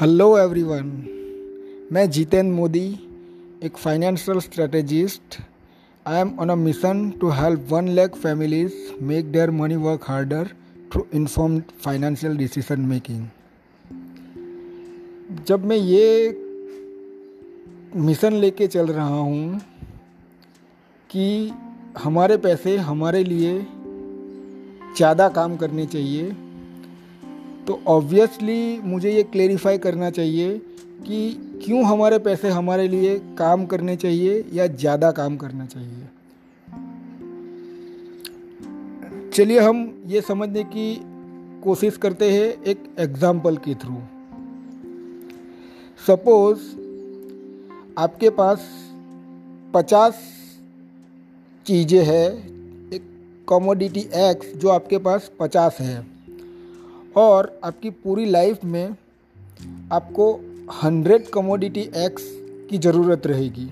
Hello everyone मैं जितेंद्र मोदी, एक financial strategist I am on a mission to help one lakh families make their money work harder through inform financial decision making जब मैं ये mission लेके चल रहा हूँ कि हमारे पैसे हमारे लिए ज़्यादा काम करने चाहिए तो ऑब्वियसली मुझे ये क्लेरिफाई करना चाहिए कि क्यों हमारे पैसे हमारे लिए काम करने चाहिए या ज़्यादा काम करना चाहिए। चलिए हम ये समझने की कोशिश करते हैं एक एग्ज़ाम्पल के थ्रू सपोज़ आपके पास पचास चीज़ें हैं, एक कमोडिटी एक्स जो आपके पास पचास है। और आपकी पूरी लाइफ में आपको हंड्रेड कमोडिटी एक्स की ज़रूरत रहेगी।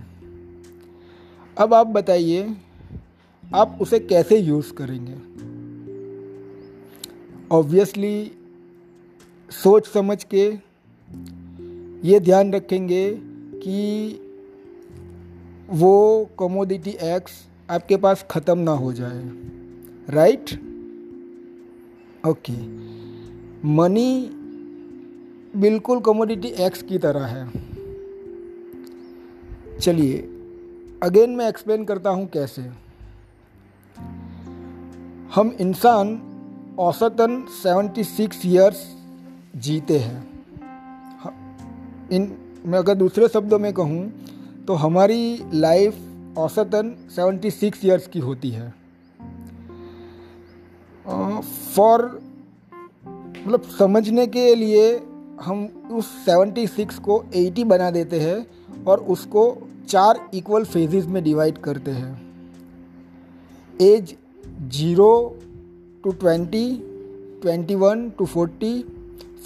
अब आप बताइए, आप उसे कैसे यूज़ करेंगे? ऑब्वियसली सोच समझ के ये ध्यान रखेंगे कि वो कमोडिटी एक्स आपके पास ख़त्म ना हो जाए। राइट ओके मनी बिल्कुल कमोडिटी एक्स की तरह है। चलिए अगेन मैं एक्सप्लेन करता हूँ कैसे। हम इंसान औसतन 76 इयर्स जीते हैं। इन, मैं अगर दूसरे शब्दों में कहूँ तो हमारी लाइफ औसतन 76 इयर्स की होती है। फॉर मतलब समझने के लिए हम उस 76 को 80 बना देते हैं और उसको चार इक्वल फेजेस में डिवाइड करते हैं। Age zero to twenty twenty one to forty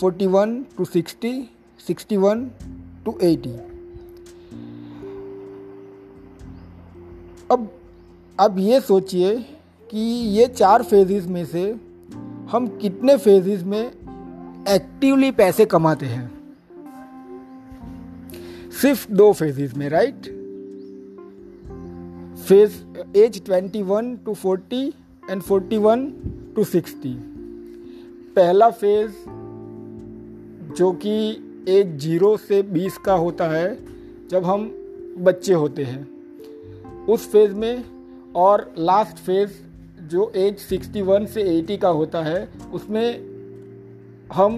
forty one to sixty sixty one to eighty अब अब ये सोचिए कि ये चार फेजेस में से हम कितने फेजेस में एक्टिवली पैसे कमाते हैं। सिर्फ़ दो फेजेस में right phase age 21 to 40 and 41 to 60 पहला फ़ेज़ जो कि एज ज़ीरो से 20 का होता है, जब हम बच्चे होते हैं। उस फ़ेज़ में और लास्ट फ़ेज़ जो एज 61 से 80 का होता है, उसमें हम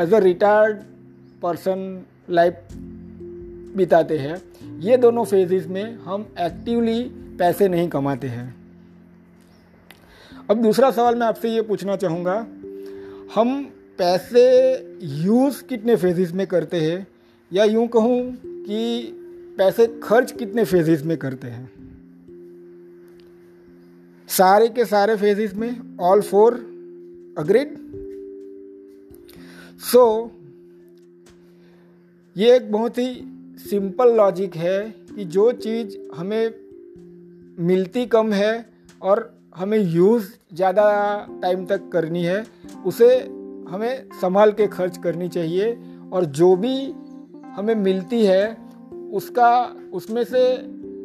as a retired person life बिताते हैं। ये दोनों फेजेस में हम एक्टिवली पैसे नहीं कमाते हैं। अब दूसरा सवाल मैं आपसे ये पूछना चाहूँगा, हम पैसे यूज़ कितने फेजेस में करते हैं? या यूँ कहूँ कि पैसे खर्च कितने फेजेस में करते हैं? सारे के सारे फेजेस में all four agreed so so, ये एक बहुत ही सिंपल लॉजिक है कि जो चीज़ हमें मिलती कम है और हमें यूज़ ज़्यादा टाइम तक करनी है उसे हमें संभाल के खर्च करनी चाहिए और जो भी हमें मिलती है उसका उसमें से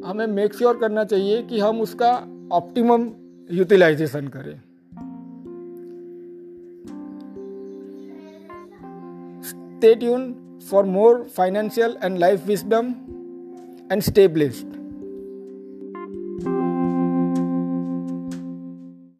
हमें मेक श्योर sure करना चाहिए कि हम उसका ऑप्टिमम यूटिलाइजेशन करें। Stay tuned for more financial and life wisdom and stay blessed